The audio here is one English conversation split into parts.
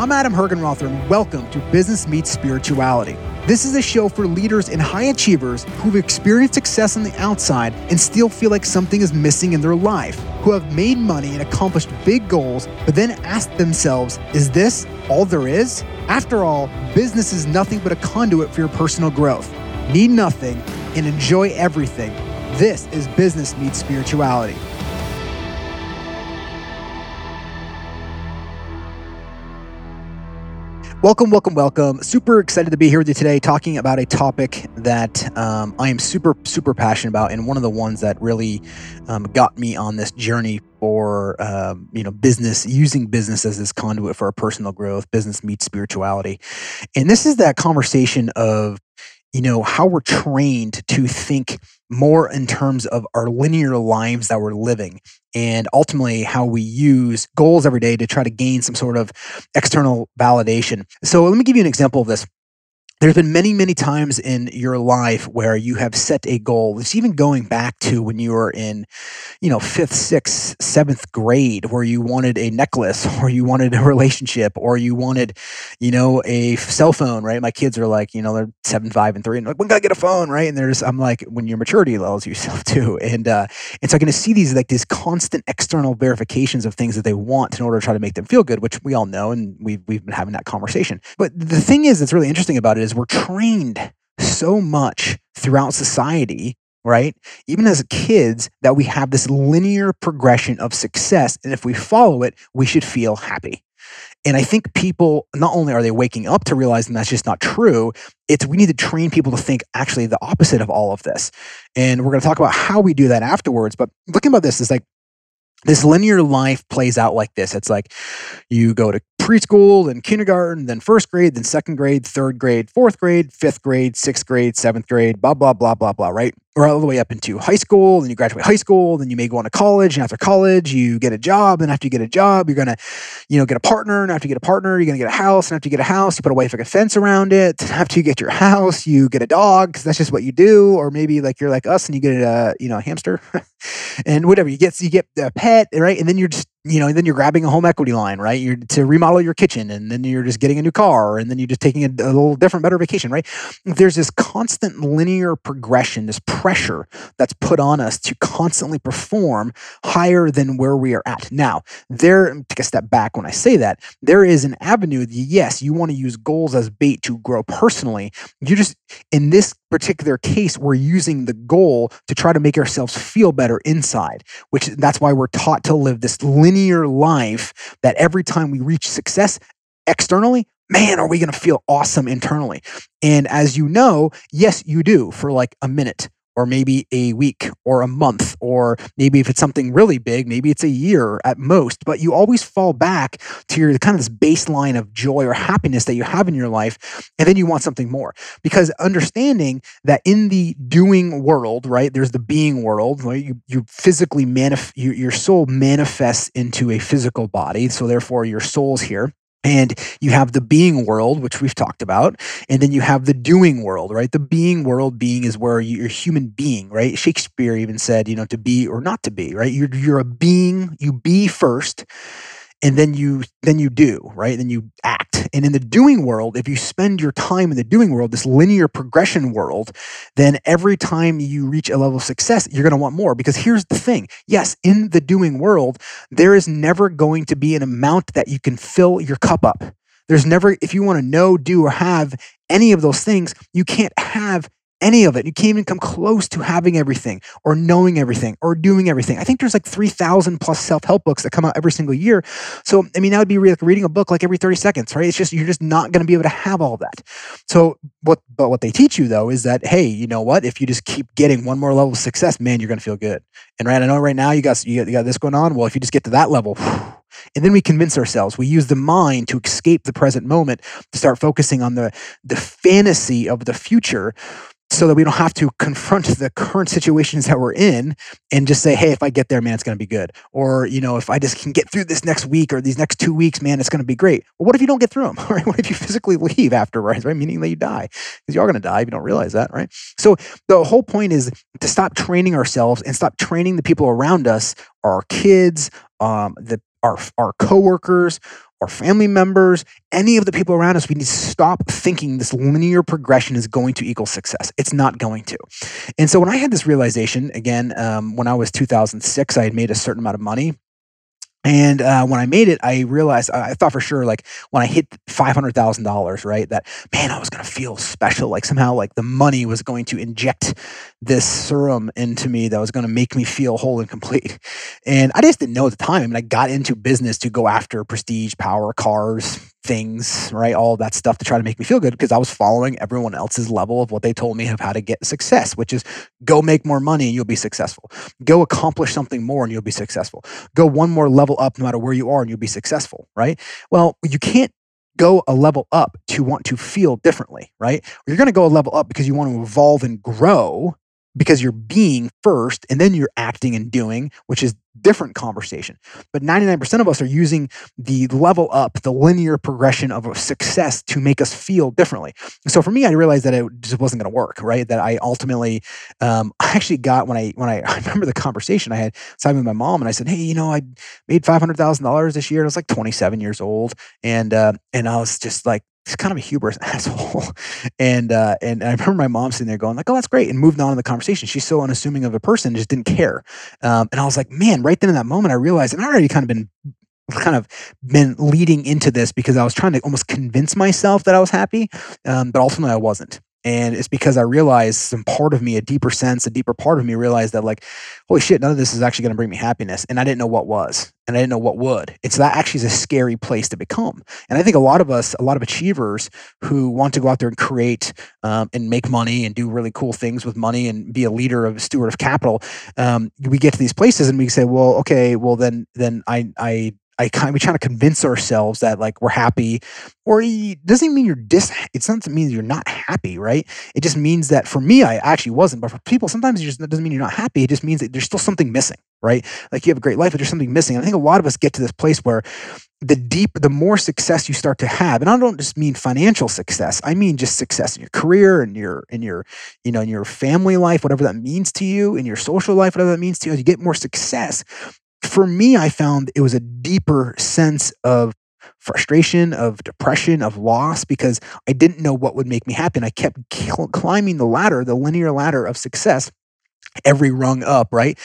I'm Adam Hergenrother, and welcome to Business Meets Spirituality. This is a show for leaders and high achievers who've experienced success on the outside and still feel like something is missing in their life, who have made money and accomplished big goals, but then ask themselves, is this all there is? After all, business is nothing but a conduit for your personal growth. Need nothing and enjoy everything. This is Business Meets Spirituality. Welcome, welcome, welcome. Super excited to be here with you today talking about a topic that um, I am super, super passionate about and one of the ones that really um, got me on this journey for, um, you know, business, using business as this conduit for our personal growth, business meets spirituality. And this is that conversation of, you know, how we're trained to think more in terms of our linear lives that we're living and ultimately how we use goals every day to try to gain some sort of external validation. So let me give you an example of this there's been many, many times in your life where you have set a goal. It's even going back to when you were in, you know, fifth, sixth, seventh grade, where you wanted a necklace or you wanted a relationship or you wanted, you know, a cell phone, right? My kids are like, you know, they're seven, five, and three, and like, when can I get a phone, right? And there's, I'm like, when your maturity levels yourself too. And, uh, and so I'm going to see these like these constant external verifications of things that they want in order to try to make them feel good, which we all know. And we've, we've been having that conversation. But the thing is, that's really interesting about it is we're trained so much throughout society right? Even as kids, that we have this linear progression of success. And if we follow it, we should feel happy. And I think people, not only are they waking up to realizing that's just not true, it's we need to train people to think actually the opposite of all of this. And we're going to talk about how we do that afterwards. But looking about this is like, this linear life plays out like this. It's like you go to preschool, then kindergarten, then first grade, then second grade, third grade, fourth grade, fifth grade, sixth grade, seventh grade, blah, blah, blah, blah, blah, right? Or all the way up into high school, then you graduate high school, then you may go on to college, and after college, you get a job, and after you get a job, you're gonna, you know, get a partner, and after you get a partner, you're gonna get a house, and after you get a house, you put a white picket fence around it. And after you get your house, you get a dog, because that's just what you do. Or maybe like you're like us and you get a, you know, a hamster and whatever. You get you get a pet, right? And then you're just you know, then you're grabbing a home equity line, right? You're to remodel your kitchen, and then you're just getting a new car, and then you're just taking a, a, little different, better vacation, right? There's this constant linear progression, this pressure that's put on us to constantly perform higher than where we are at. Now, there, take a step back when I say that, there is an avenue. Yes, you want to use goals as bait to grow personally. You just, in this particular case, we're using the goal to try to make ourselves feel better inside, which that's why we're taught to live this linear life that every time we reach success externally, man, are we going to feel awesome internally? And as you know, yes, you do for like a minute or maybe a week or a month, or maybe if it's something really big, maybe it's a year at most. But you always fall back to your kind of this baseline of joy or happiness that you have in your life, and then you want something more. Because understanding that in the doing world, right, there's the being world, right? You you physically manif- you, your soul manifests into a physical body, so therefore your soul's here. And you have the being world, which we've talked about. And then you have the doing world, right? The being world being is where you're a human being, right? Shakespeare even said, you know, to be or not to be, right? You're, you're a being, you be first and then you then you do right? Then you act. And in the doing world if you spend your time in the doing world this linear progression world then every time you reach a level of success you're going to want more. Because here's the thing. Yes in the doing world there is never going to be an amount that you can fill your cup up. There's never if you want to know do or have any of those things you can't have any of it. You can't even come close to having everything or knowing everything or doing everything. I think there's like 3,000 plus self help books that come out every single year. So, I mean, that would be like reading a book like every 30 seconds, right? It's just, you're just not going to be able to have all that. So, what, but what they teach you though is that, hey, you know what? If you just keep getting one more level of success, man, you're going to feel good. And right, I know right now you got, you got, you got this going on. Well, if you just get to that level, and then we convince ourselves. We use the mind to escape the present moment, to start focusing on the, the fantasy of the future so that we don't have to confront the current situations that we're in and just say, hey, if I get there, man, it's going to be good. Or, you know, if I just can get through this next week or these next two weeks, man, it's going to be great. Well, what if you don't get through them? Right? What if you physically leave afterwards, right? Meaning that you die because you are going to die if you don't realize that, right? So the whole point is to stop training ourselves and stop training the people around us, our kids, um, the our, our coworkers, or family members, any of the people around us, we need to stop thinking this linear progression is going to equal success. It's not going to. And so when I had this realization, again, um, when I was 2006, I had made a certain amount of money and uh, when I made it, I realized I thought for sure, like when I hit five hundred thousand dollars, right, that man, I was gonna feel special. Like somehow, like the money was going to inject this serum into me that was gonna make me feel whole and complete. And I just didn't know at the time. I mean, I got into business to go after prestige, power, cars, things, right? All that stuff to try to make me feel good because I was following everyone else's level of what they told me of how to get success, which is go make more money and you'll be successful. Go accomplish something more and you'll be successful. Go one more level up no matter where you are and you'll be successful, right? Well, you can't go a level up to want to feel differently, right? You're going to go a level up because you want to evolve and grow because you're being first and then you're acting and doing, which is different conversation. But 99% of us are using the level up, the linear progression of success to make us feel differently. So for me, I realized that it just wasn't going to work, right? That I ultimately, um, I actually got when I, when I, I remember the conversation I had side with my mom and I said, Hey, you know, I made $500,000 this year. And I was like 27 years old. And, uh, and I was just like, he's kind of a hubris asshole. and uh, and I remember my mom sitting there going like, "Oh, that's great," and moved on in the conversation. She's so unassuming of a person, just didn't care. Um, and I was like, man, right then in that moment, I realized, and I already kind of been kind of been leading into this because I was trying to almost convince myself that I was happy, um, but ultimately I wasn't. And it's because I realized some part of me, a deeper sense, a deeper part of me realized that, like, holy shit, none of this is actually going to bring me happiness. And I didn't know what was, and I didn't know what would. So that actually is a scary place to become. And I think a lot of us, a lot of achievers who want to go out there and create um, and make money and do really cool things with money and be a leader of steward of capital, um, we get to these places and we say, well, okay, well, then, then I, I I kind of, we trying to convince ourselves that like we're happy, or it doesn't mean you're dis. It's not mean you're not happy, right? It just means that for me, I actually wasn't. But for people, sometimes it just doesn't mean you're not happy. It just means that there's still something missing, right? Like you have a great life, but there's something missing. And I think a lot of us get to this place where the deep, the more success you start to have, and I don't just mean financial success. I mean just success in your career and your in your you know in your family life, whatever that means to you, in your social life, whatever that means to you. As you get more success, for me, I found it was a deeper sense of frustration, of depression, of loss because I didn't know what would make me happy. I kept climbing the ladder, the linear ladder of success every rung up, right?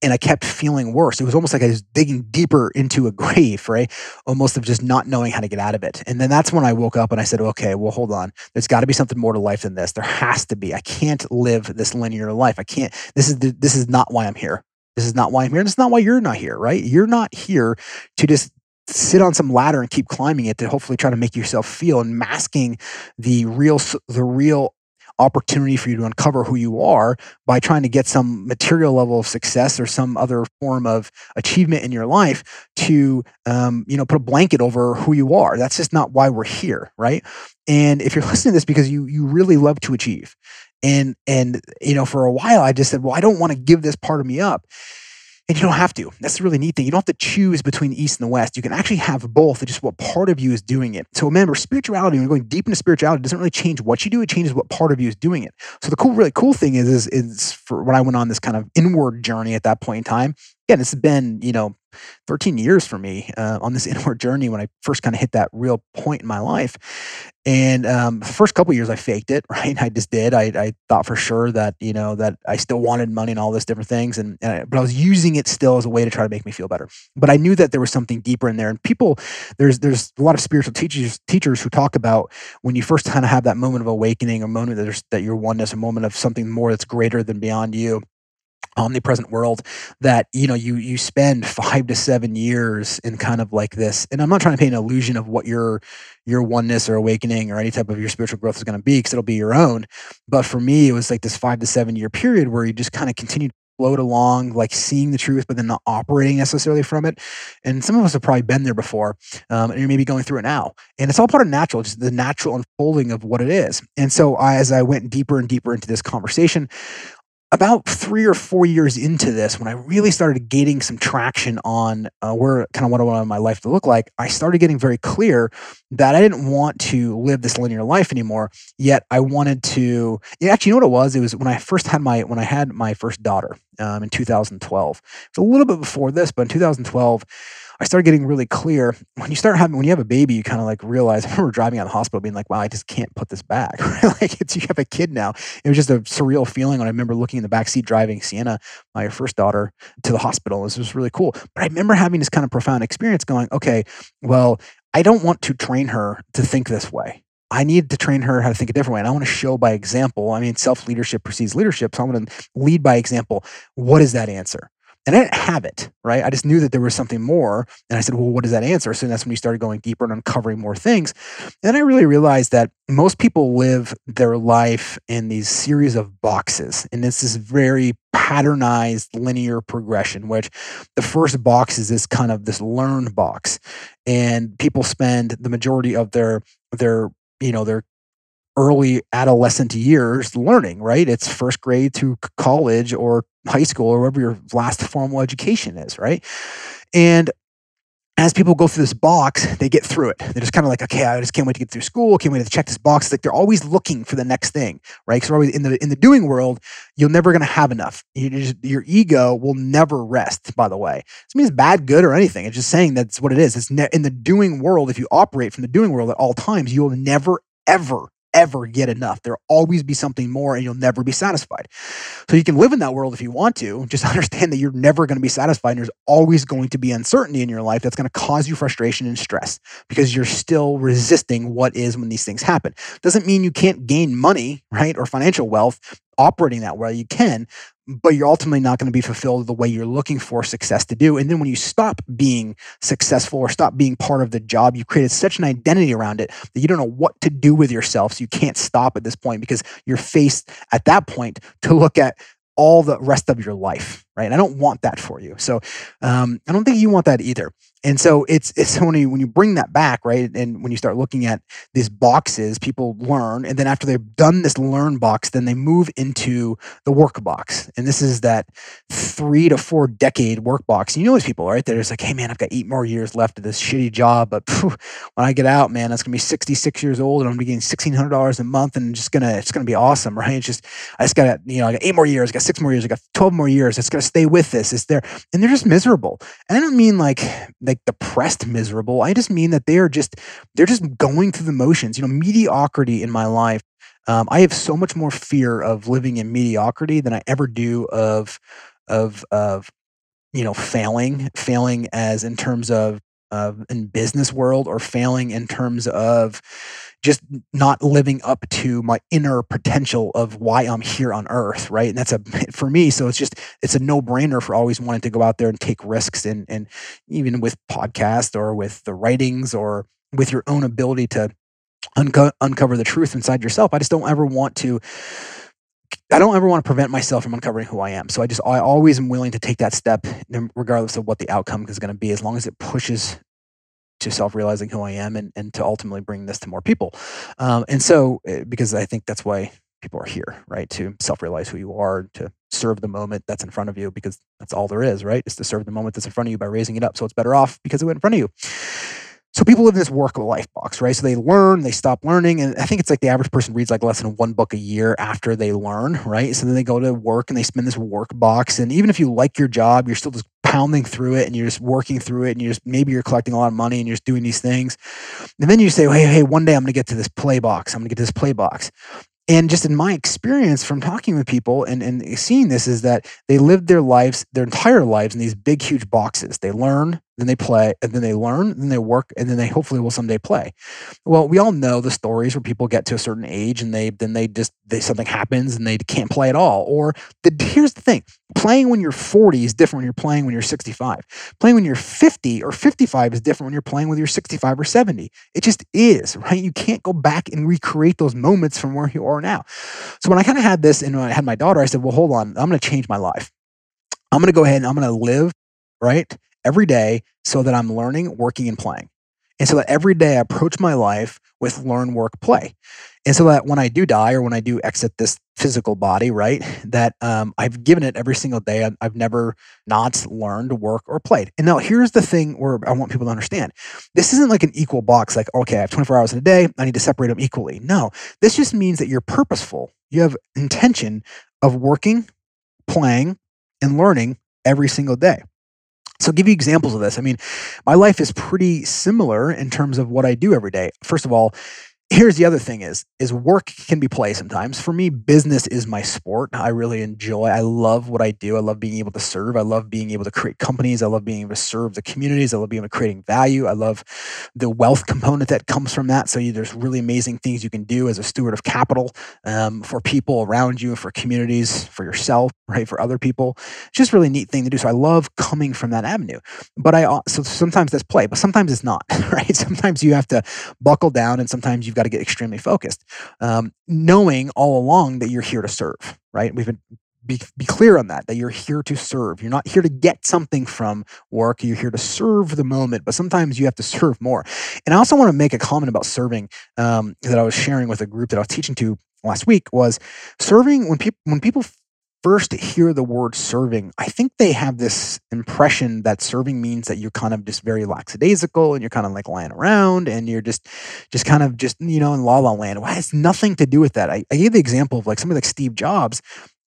And I kept feeling worse. It was almost like I was digging deeper into a grave, right? Almost of just not knowing how to get out of it. And then that's when I woke up and I said, okay, well, hold on. There's got to be something more to life than this. There has to be. I can't live this linear life. I can't. This is the, this is not why I'm here. This is not why I'm here. And is not why you're not here, right? You're not here to just sit on some ladder and keep climbing it to hopefully try to make yourself feel and masking the real the real opportunity for you to uncover who you are by trying to get some material level of success or some other form of achievement in your life to um, you know put a blanket over who you are that's just not why we're here right and if you're listening to this because you you really love to achieve and and you know, for a while I just said, well, I don't want to give this part of me up. And you don't have to. That's the really neat thing. You don't have to choose between the East and the West. You can actually have both. Just what part of you is doing it. So remember, spirituality, when you're going deep into spirituality, doesn't really change what you do. It changes what part of you is doing it. So the cool, really cool thing is, is, is for when I went on this kind of inward journey at that point in time, again, it's been, you know, 13 years for me uh, on this inward journey when I first kind of hit that real point in my life. And um, the first couple years, I faked it, right? I just did. I, I thought for sure that you know that I still wanted money and all this different things, and, and I, but I was using it still as a way to try to make me feel better. But I knew that there was something deeper in there. And people, there's there's a lot of spiritual teachers teachers who talk about when you first kind of have that moment of awakening, a moment that that your oneness, a moment of something more that's greater than beyond you omnipresent world that you know you you spend five to seven years in kind of like this. And i'm not trying to paint an illusion of what your your oneness or awakening or any type of your spiritual growth is going to be because it'll be your own. But for me it was like this five to seven year period where you just kind of continue to float along like seeing the truth but then not operating necessarily from it. And some of us have probably been there before um, and you're maybe going through it now. And it's all part of natural just the natural unfolding of what it is. And so I, as i went deeper and deeper into this conversation about three or four years into this, when I really started gaining some traction on uh, where kind of what I wanted my life to look like, I started getting very clear that I didn't want to live this linear life anymore. Yet I wanted to. Actually, you know what it was? It was when I first had my when I had my first daughter um, in 2012. It's a little bit before this, but in 2012. I started getting really clear. When you start having, when you have a baby, you kind of like realize. I remember driving out of the hospital, being like, "Wow, I just can't put this back." like it's you have a kid now. It was just a surreal feeling. And I remember looking in the back seat, driving Sienna, my first daughter, to the hospital. This was really cool. But I remember having this kind of profound experience, going, "Okay, well, I don't want to train her to think this way." I need to train her how to think a different way. And I want to show by example. I mean, self leadership precedes leadership. So I want to lead by example. What is that answer? And I didn't have it, right? I just knew that there was something more. And I said, well, what is that answer? So that's when we started going deeper and uncovering more things. And then I really realized that most people live their life in these series of boxes. And it's this very patternized linear progression, which the first box is this kind of this learn box. And people spend the majority of their their you know their early adolescent years learning, right? It's first grade to college or high school or wherever your last formal education is, right? And as people go through this box, they get through it. They're just kind of like, okay, I just can't wait to get through school. Can't wait to check this box. Like they're always looking for the next thing, right? Because always in the in the doing world, you're never going to have enough. Just, your ego will never rest. By the way, this means bad, good, or anything. It's just saying that's what it is. It's ne- in the doing world. If you operate from the doing world at all times, you will never ever ever get enough. There'll always be something more and you'll never be satisfied. So you can live in that world if you want to. Just understand that you're never going to be satisfied and there's always going to be uncertainty in your life that's going to cause you frustration and stress because you're still resisting what is when these things happen. Doesn't mean you can't gain money, right? Or financial wealth operating that way. You can, but you're ultimately not going to be fulfilled the way you're looking for success to do. And then when you stop being successful or stop being part of the job, you created such an identity around it that you don't know what to do with yourself. So you can't stop at this point because you're faced at that point to look at all the rest of your life, right? And I don't want that for you. So um, I don't think you want that either. And so it's it's when you when you bring that back, right? And when you start looking at these boxes, people learn, and then after they've done this learn box, then they move into the work box. And this is that three to four decade work box. And you know these people, right? They're just like, hey man, I've got eight more years left of this shitty job, but phew, when I get out, man, that's gonna be 66 years old, and I'm gonna be getting sixteen hundred dollars a month, and just gonna it's gonna be awesome, right? It's just I just got you know I got eight more years, I got six more years, I got 12 more years. It's gonna stay with this. It's there, and they're just miserable. And I don't mean like like depressed miserable. I just mean that they are just they're just going through the motions. You know, mediocrity in my life. Um, I have so much more fear of living in mediocrity than I ever do of of of you know failing failing as in terms of of in business world or failing in terms of just not living up to my inner potential of why I'm here on earth, right? And that's a for me, so it's just it's a no-brainer for always wanting to go out there and take risks and and even with podcast or with the writings or with your own ability to unco- uncover the truth inside yourself. I just don't ever want to I don't ever want to prevent myself from uncovering who I am. So I just I always am willing to take that step regardless of what the outcome is going to be as long as it pushes to self realizing who I am and, and to ultimately bring this to more people. Um, and so, eh, because I think that's why people are here, right? To self realize who you are, to serve the moment that's in front of you, because that's all there is, right? Is to serve the moment that's in front of you by raising it up. So it's better off because it went in front of you. So people live in this work life box, right? So they learn, they stop learning. And I think it's like the average person reads like less than one book a year after they learn, right? So then they go to work and they spend this work box. And even if you like your job, you're still just pounding through it and you're just working through it and you're just maybe you're collecting a lot of money and you're just doing these things. And then you say, hey, hey, one day I'm gonna get to this play box. I'm gonna get to this play box. And just in my experience from talking with people and, and seeing this is that they live their lives, their entire lives in these big, huge boxes. They learn, then they play, and then they learn, then they work, and then they hopefully will someday play. Well, we all know the stories where people get to a certain age and they then they just they something happens and they can't play at all. Or the, here's the thing: playing when you're 40 is different when you're playing when you're 65. Playing when you're 50 or 55 is different when you're playing when you're 65 or 70. It just is, right? You can't go back and recreate those moments from where you are now. So when I kind of had this and when I had my daughter, I said, well, hold on, I'm going to change my life. I'm going to go ahead and I'm going to live right every day so that I'm learning, working, and playing. And so that every day I approach my life with learn, work, play. And so that when I do die or when I do exit this physical body, right, that um, I've given it every single day. I've, I've never not learned, work, or played. And now here's the thing where I want people to understand this isn't like an equal box, like, okay, I have 24 hours in a day. I need to separate them equally. No, this just means that you're purposeful. You have intention of working, playing, and learning every single day. So, I'll give you examples of this. I mean, my life is pretty similar in terms of what I do every day. First of all, here's the other thing is is work can be play sometimes. For me business is my sport. I really enjoy i love what i do. I love being able to serve. I love being able to create companies. I love being able to serve the communities. I love being able to creating value. I love the wealth component that comes from that. So you, there's really amazing things you can do as a steward of capital um, for people around you for communities for yourself right for other people. It's just really neat thing to do. So i love coming from that avenue. But i so sometimes that's play but sometimes it's not right? Sometimes you have to buckle down and sometimes you've got to get extremely focused, um, knowing all along that you're here to serve, right? We've been be, be clear on that that you're here to serve you're not here to get something from work you're here to serve the moment but sometimes you have to serve more and i also want to make a comment about serving um, that i was sharing with a group that i was teaching to last week was serving when people when people first hear the word serving, I think they have this impression that serving means that you're kind of just very lackadaisical and you're kind of like lying around and you're just, just kind of just, you know, in la la land. Well, it has nothing to do with that. I, I gave the example of like somebody like Steve Jobs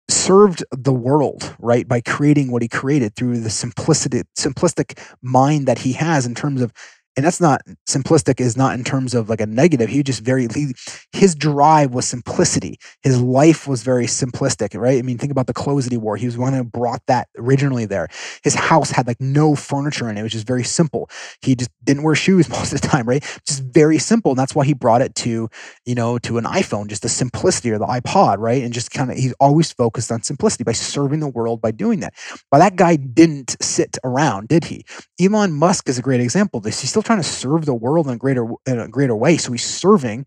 served the world right by creating what he created through the simplicity simplistic mind that he has in terms of and that's not simplistic is not in terms of like a negative he just very he, his drive was simplicity. His life was very simplistic right? I mean think about the clothes that he wore. He was one who brought that originally there. His house had like no furniture in it. Was just very simple. He just didn't wear shoes most of the time right? Just very simple and that's why he brought it to you know to an iphone just the simplicity or the ipod right? And just kind of he's always focused on simplicity by serving the world by doing that. But that guy didn't sit around did he? Elon musk is a great example this. He's still trying to serve the world in a greater in a greater way. So he's serving.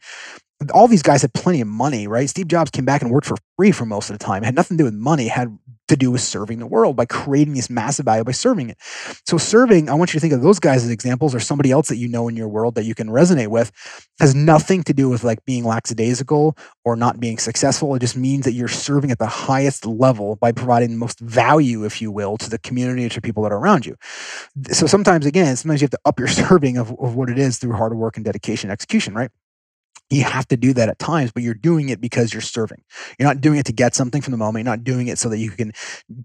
All these guys had plenty of money, right? Steve Jobs came back and worked for free for most of the time. It had nothing to do with money. Had to do with serving the world by creating this massive value by serving it. So serving, I want you to think of those guys as examples or somebody else that you know in your world that you can resonate with has nothing to do with like being lackadaisical or not being successful. It just means that you're serving at the highest level by providing the most value, if you will, to the community to people that are around you. So sometimes again, sometimes you have to up your serving of, of what it is through hard work and dedication and execution, right? You have to do that at times, but you're doing it because you're serving. You're not doing it to get something from the moment. You're not doing it so that you can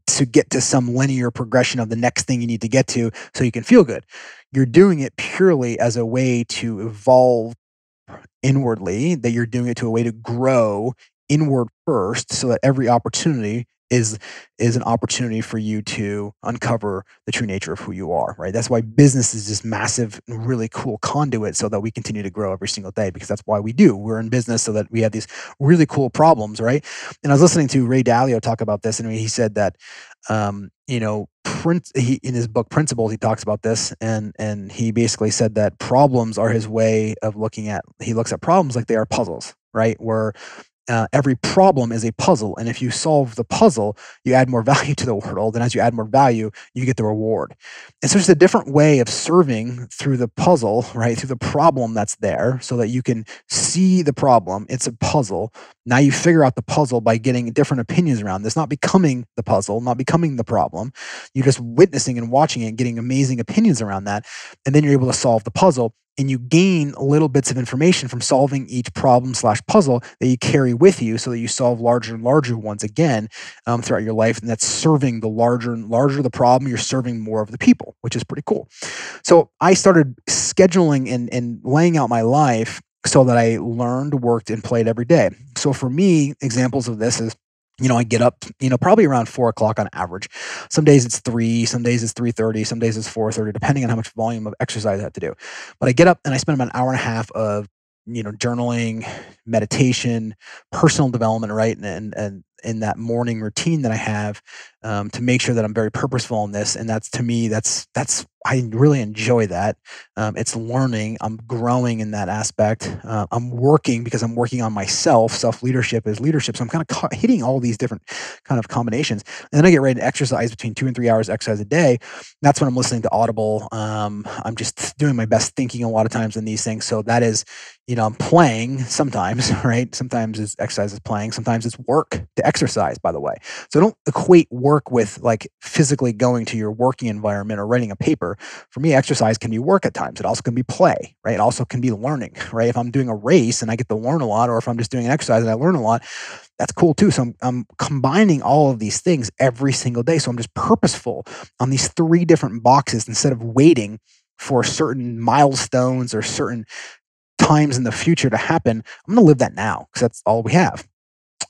to get to some linear progression of the next thing you need to get to so you can feel good. You're doing it purely as a way to evolve inwardly, that you're doing it to a way to grow inward first so that every opportunity is is an opportunity for you to uncover the true nature of who you are right? That's why business is this massive really cool conduit so that we continue to grow every single day because that's why we do. We're in business so that we have these really cool problems right? And i was listening to ray dalio talk about this and he said that um, you know print he, in his book principles he talks about this and and he basically said that problems are his way of looking at he looks at problems like they are puzzles right? Where uh, every problem is a puzzle. And if you solve the puzzle, you add more value to the world. And as you add more value, you get the reward. And so it's a different way of serving through the puzzle, right? Through the problem that's there so that you can see the problem. It's a puzzle. Now you figure out the puzzle by getting different opinions around this, not becoming the puzzle, not becoming the problem. You're just witnessing and watching it and getting amazing opinions around that. And then you're able to solve the puzzle and you gain little bits of information from solving each problem slash puzzle that you carry with you so that you solve larger and larger ones again um, throughout your life and that's serving the larger and larger the problem you're serving more of the people which is pretty cool. So i started scheduling and, and laying out my life so that i learned worked and played every day. So for me examples of this is you know, I get up, you know, probably around four o'clock on average. Some days it's three, some days it's three thirty, some days it's four thirty, depending on how much volume of exercise I have to do. But I get up and I spend about an hour and a half of, you know, journaling, meditation, personal development, right, and and, and in that morning routine that I have um, to make sure that I'm very purposeful in this. And that's to me, that's that's I really enjoy that. Um, it's learning. I'm growing in that aspect. Uh, I'm working because I'm working on myself. Self leadership is leadership. So I'm kind of hitting all these different kind of combinations. And then I get ready to exercise between two and three hours exercise a day. That's when I'm listening to Audible. Um, I'm just doing my best thinking a lot of times in these things. So that is, you know, I'm playing sometimes, right? Sometimes it's exercise is playing. Sometimes it's work to exercise, by the way. So don't equate work with like physically going to your working environment or writing a paper. For me, exercise can be work at times. It also can be play, right? It also can be learning, right? If I'm doing a race and I get to learn a lot, or if I'm just doing an exercise and I learn a lot, that's cool too. So I'm, I'm combining all of these things every single day. So I'm just purposeful on these three different boxes instead of waiting for certain milestones or certain times in the future to happen. I'm going to live that now because that's all we have.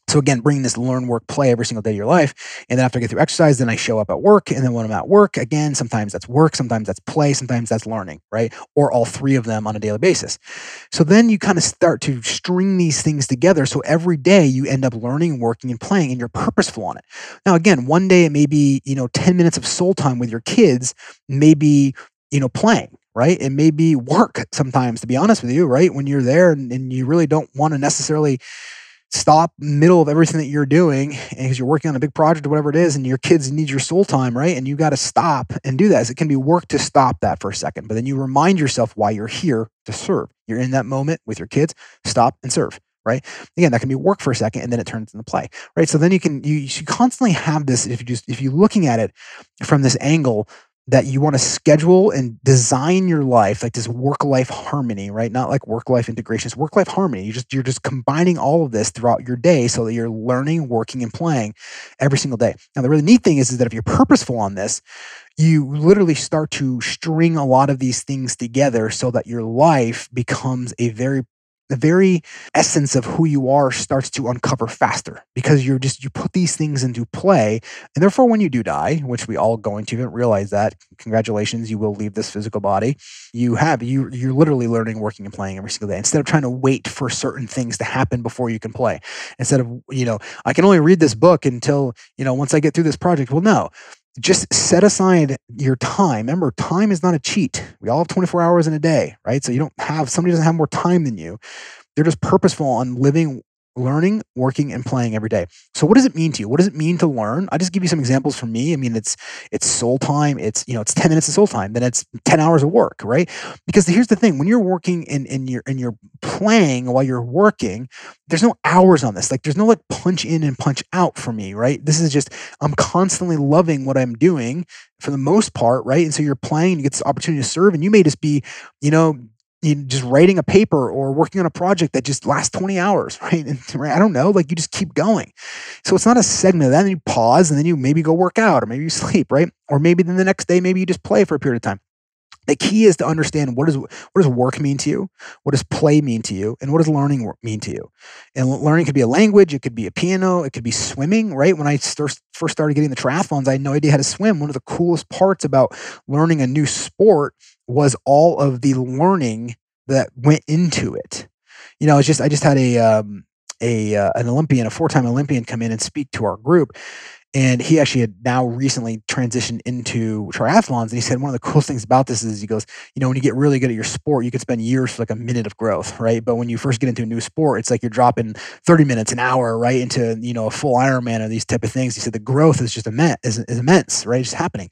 So again, bringing this learn, work, play every single day of your life. And then after I get through exercise, then I show up at work. And then when I'm at work, again, sometimes that's work, sometimes that's play, sometimes that's learning, right? Or all three of them on a daily basis. So then you kind of start to string these things together. So every day you end up learning, working, and playing, and you're purposeful on it. Now, again, one day it may be, you know, 10 minutes of soul time with your kids, maybe, you know, playing right? It may be work sometimes, to be honest with you, right? When you're there and, and you really don't want to necessarily stop middle of everything that you're doing because you're working on a big project or whatever it is and your kids need your soul time right? And you got to stop and do that. It can be work to stop that for a second but then you remind yourself why you're here to serve. You're in that moment with your kids. Stop and serve right? Again that can be work for a second and then it turns into play right? So then you can you, you should constantly have this if you just if you're looking at it from this angle that you want to schedule and design your life like this work life harmony right? Not like work life integration it's work life harmony. You just you're just combining all of this throughout your day so that you're learning working and playing every single day. Now the really neat thing is, is that if you're purposeful on this you literally start to string a lot of these things together so that your life becomes a very the very essence of who you are starts to uncover faster because you're just you put these things into play and therefore when you do die which we all going to realize that congratulations you will leave this physical body. You have you you're literally learning working and playing every single day instead of trying to wait for certain things to happen before you can play. Instead of you know i can only read this book until you know once i get through this project. Well no just set aside your time. Remember, time is not a cheat. We all have 24 hours in a day, right? So you don't have, somebody doesn't have more time than you. They're just purposeful on living learning, working, and playing every day. So what does it mean to you? What does it mean to learn? I just give you some examples from me. I mean, it's it's soul time. It's you know, it's 10 minutes of soul time. Then it's 10 hours of work, right? Because here's the thing: when you're working and, and you're and you're playing while you're working, there's no hours on this. Like there's no like punch in and punch out for me, right? This is just I'm constantly loving what I'm doing for the most part, right? And so you're playing, you get this opportunity to serve, and you may just be, you know, you just writing a paper or working on a project that just lasts 20 hours, right? And right, I don't know, like you just keep going. So it's not a segment of that. Then you pause and then you maybe go work out or maybe you sleep, right? Or maybe then the next day, maybe you just play for a period of time. The key is to understand what does what does work mean to you, what does play mean to you, and what does learning mean to you. And learning could be a language, it could be a piano, it could be swimming. Right when I first started getting the triathlons, I had no idea how to swim. One of the coolest parts about learning a new sport was all of the learning that went into it. You know, it's just I just had a um, a uh, an Olympian, a four time Olympian, come in and speak to our group, and he actually had now recently transitioned into triathlons. And he said one of the coolest things about this is he goes, you know, when you get really good at your sport, you could spend years for like a minute of growth, right? But when you first get into a new sport, it's like you're dropping 30 minutes, an hour, right, into, you know, a full Ironman or these type of things. He said the growth is just immense, is, is immense, right? It's just happening.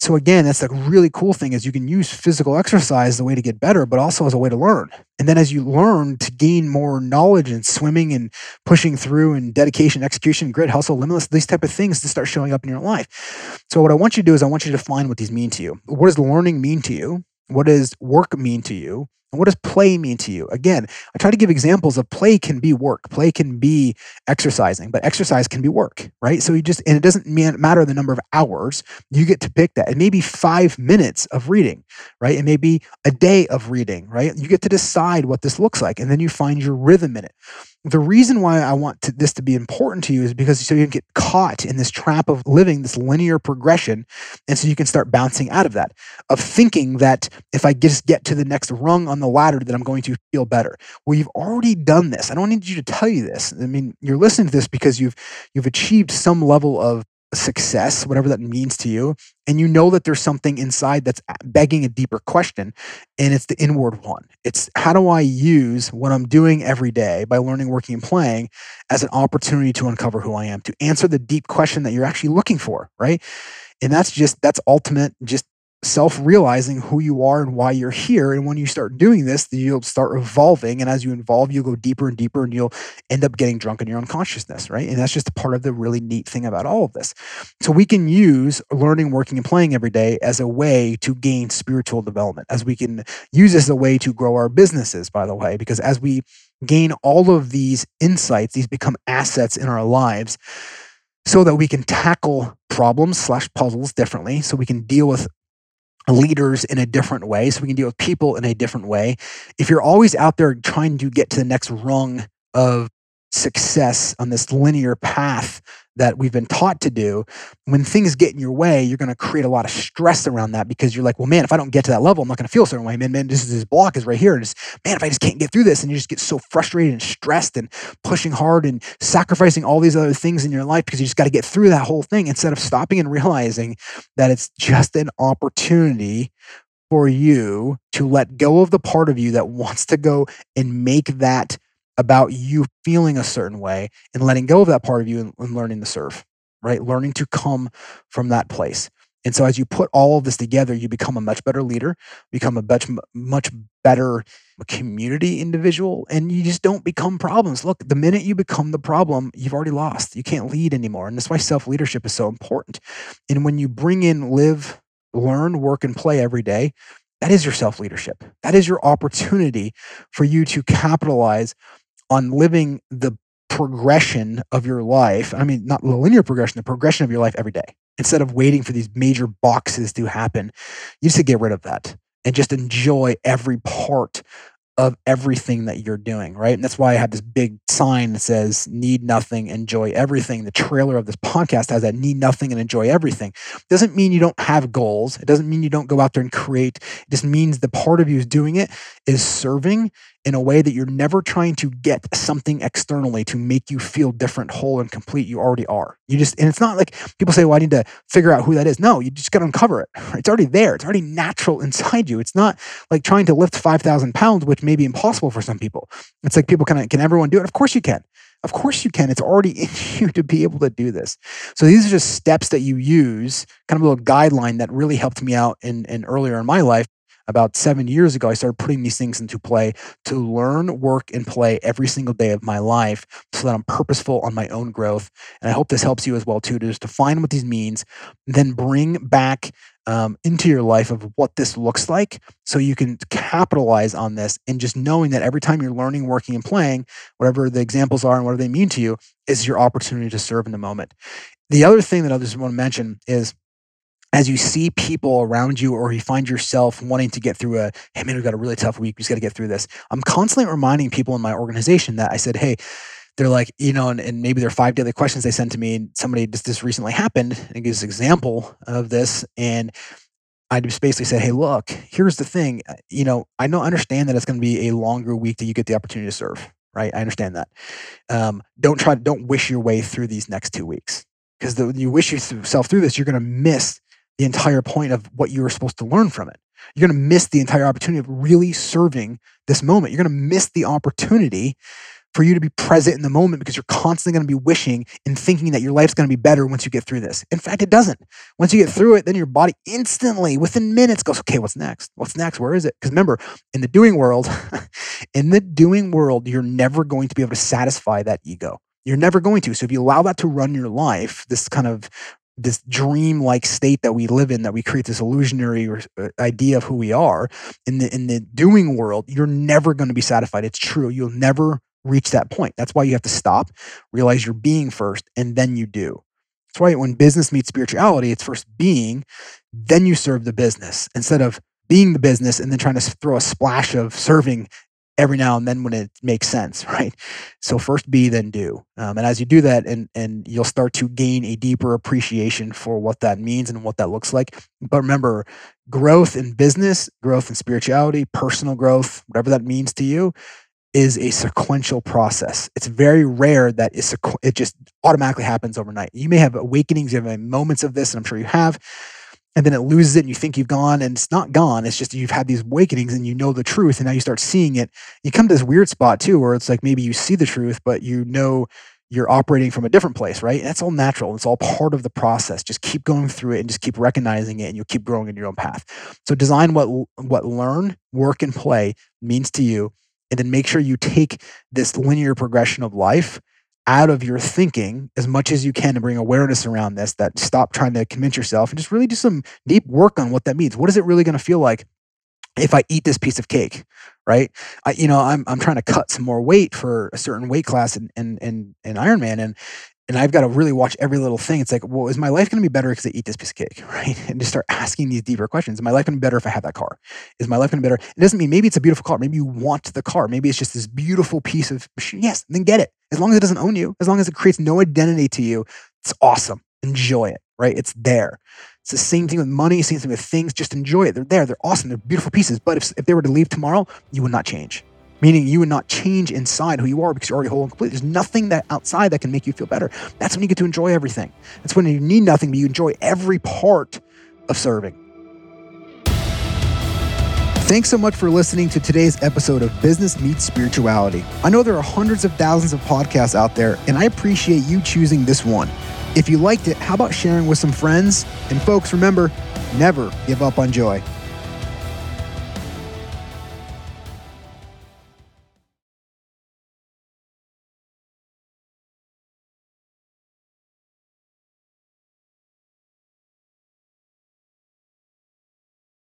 So again, that's the really cool thing is you can use physical exercise as a way to get better, but also as a way to learn. And then as you learn to gain more knowledge and swimming and pushing through and dedication, execution, grit, hustle, limitless, these type of things to start showing up in your life. So what I want you to do is I want you to define what these mean to you. What does learning mean to you? What does work mean to you? And what does play mean to you? Again, I try to give examples of play can be work, play can be exercising, but exercise can be work, right? So you just, and it doesn't matter the number of hours, you get to pick that. It may be five minutes of reading, right? It may be a day of reading, right? You get to decide what this looks like, and then you find your rhythm in it the reason why I want to, this to be important to you is because so you can get caught in this trap of living this linear progression. And so you can start bouncing out of that, of thinking that if I just get to the next rung on the ladder, that I'm going to feel better. Well, you've already done this. I don't need you to tell you this. I mean, you're listening to this because you've you've achieved some level of success, whatever that means to you, and you know that there's something inside that's begging a deeper question, and it's the inward one. It's how do I use what I'm doing every day by learning, working, and playing as an opportunity to uncover who I am, to answer the deep question that you're actually looking for, right? And that's just, that's ultimate, just self realizing who you are and why you're here. And when you start doing this, you'll start evolving. And as you evolve, you'll go deeper and deeper and you'll end up getting drunk in your own consciousness, right? And that's just part of the really neat thing about all of this. So we can use learning, working, and playing every day as a way to gain spiritual development, as we can use this as a way to grow our businesses, by the way, because as we gain all of these insights, these become assets in our lives so that we can tackle problems slash puzzles differently so we can deal with leaders in a different way so we can deal with people in a different way. If you're always out there trying to get to the next rung of success on this linear path that we've been taught to do, when things get in your way, you're going to create a lot of stress around that because you're like, well, man, if I don't get to that level, I'm not going to feel a certain way. Man, man, this is this block is right here. And just, man, if I just can't get through this, and you just get so frustrated and stressed and pushing hard and sacrificing all these other things in your life because you just got to get through that whole thing instead of stopping and realizing that it's just an opportunity for you to let go of the part of you that wants to go and make that about you feeling a certain way and letting go of that part of you and, and learning to serve, right? Learning to come from that place. And so as you put all of this together, you become a much better leader, become a much much better community individual, and you just don't become problems. Look, the minute you become the problem, you've already lost. You can't lead anymore. And that's why self-leadership is so important. And when you bring in live, learn, work, and play every day, that is your self-leadership. That is your opportunity for you to capitalize on living the progression of your life. I mean, not the linear progression, the progression of your life every day. Instead of waiting for these major boxes to happen, you just get rid of that and just enjoy every part of everything that you're doing, right? And that's why I have this big sign that says need nothing, enjoy everything. The trailer of this podcast has that need nothing and enjoy everything. It doesn't mean you don't have goals. It doesn't mean you don't go out there and create. It just means the part of you is doing it is serving in a way that you're never trying to get something externally to make you feel different, whole, and complete. You already are. You just, and it's not like people say, well, I need to figure out who that is. No, you just got to uncover it. It's already there. It's already natural inside you. It's not like trying to lift 5,000 pounds, which may be impossible for some people. It's like people can, can everyone do it? Of course you can. Of course you can. It's already in you to be able to do this. So these are just steps that you use, kind of a little guideline that really helped me out in, in earlier in my life about seven years ago, I started putting these things into play to learn, work, and play every single day of my life so that I'm purposeful on my own growth. And I hope this helps you as well, too, to just define what these means, then bring back um, into your life of what this looks like so you can capitalize on this and just knowing that every time you're learning, working, and playing, whatever the examples are and whatever they mean to you, is your opportunity to serve in the moment. The other thing that I just want to mention is as you see people around you or you find yourself wanting to get through a hey man we've got a really tough week we just got to get through this i'm constantly reminding people in my organization that i said hey they're like you know and, and maybe there are five daily questions they sent to me and somebody just this recently happened and gives an example of this and I just basically said, "Hey, look, here's the thing. Uh, you know, I don't understand that it's going to be a longer week that you get the opportunity to serve. Right? I understand that. Um, don't try. Don't wish your way through these next two weeks because you wish yourself through this, you're going to miss the entire point of what you were supposed to learn from it. You're going to miss the entire opportunity of really serving this moment. You're going to miss the opportunity for you to be present in the moment because you're constantly going to be wishing and thinking that your life's going to be better once you get through this. In fact, it doesn't. Once you get through it, then your body instantly, within minutes, goes, okay, what's next? What's next? Where is it? Because remember, in the doing world, in the doing world, you're never going to be able to satisfy that ego. You're never going to. So if you allow that to run your life, this kind of this dream-like state that we live in that we create this illusionary uh, idea of who we are in the in the doing world you're never going to be satisfied. It's true. You'll never reach that point. That's why you have to stop realize you're being first and then you do. That's why when business meets spirituality it's first being then you serve the business instead of being the business and then trying to throw a splash of serving every now and then when it makes sense, right? So first be, then do. Um, and as you do that, and and you'll start to gain a deeper appreciation for what that means and what that looks like. But remember, growth in business, growth in spirituality, personal growth, whatever that means to you, is a sequential process. It's very rare that it's it just automatically happens overnight. You may have awakenings, you have moments of this, and I'm sure you have and then it loses it and you think you've gone and it's not gone it's just you've had these awakenings and you know the truth and now you start seeing it you come to this weird spot too where it's like maybe you see the truth but you know you're operating from a different place, right? That's all natural. It's all part of the process. Just keep going through it and just keep recognizing it and you'll keep growing in your own path. So design what what learn, work and play means to you and then make sure you take this linear progression of life out of your thinking as much as you can to bring awareness around this that stop trying to convince yourself and just really do some deep work on what that means. What is it really going to feel like if I eat this piece of cake, right? I, you know, I'm I'm trying to cut some more weight for a certain weight class and and in, in Ironman, and and I've got to really watch every little thing. It's like, well, is my life going to be better because I eat this piece of cake, right? And just start asking these deeper questions. Is my life going to be better if I have that car? Is my life going to be better? It doesn't mean maybe it's a beautiful car. Maybe you want the car. Maybe it's just this beautiful piece of machine. Yes, then get it. As long as it doesn't own you, as long as it creates no identity to you, it's awesome. Enjoy it, right? It's there. It's the same thing with money, same thing with things. Just enjoy it. They're there. They're awesome. They're beautiful pieces. But if, if they were to leave tomorrow, you would not change. Meaning you would not change inside who you are because you're already whole and complete. There's nothing that outside that can make you feel better. That's when you get to enjoy everything. That's when you need nothing, but you enjoy every part of serving. Thanks so much for listening to today's episode of Business Meets Spirituality. I know there are hundreds of thousands of podcasts out there, and I appreciate you choosing this one. If you liked it, how about sharing with some friends? And folks, remember, never give up on joy.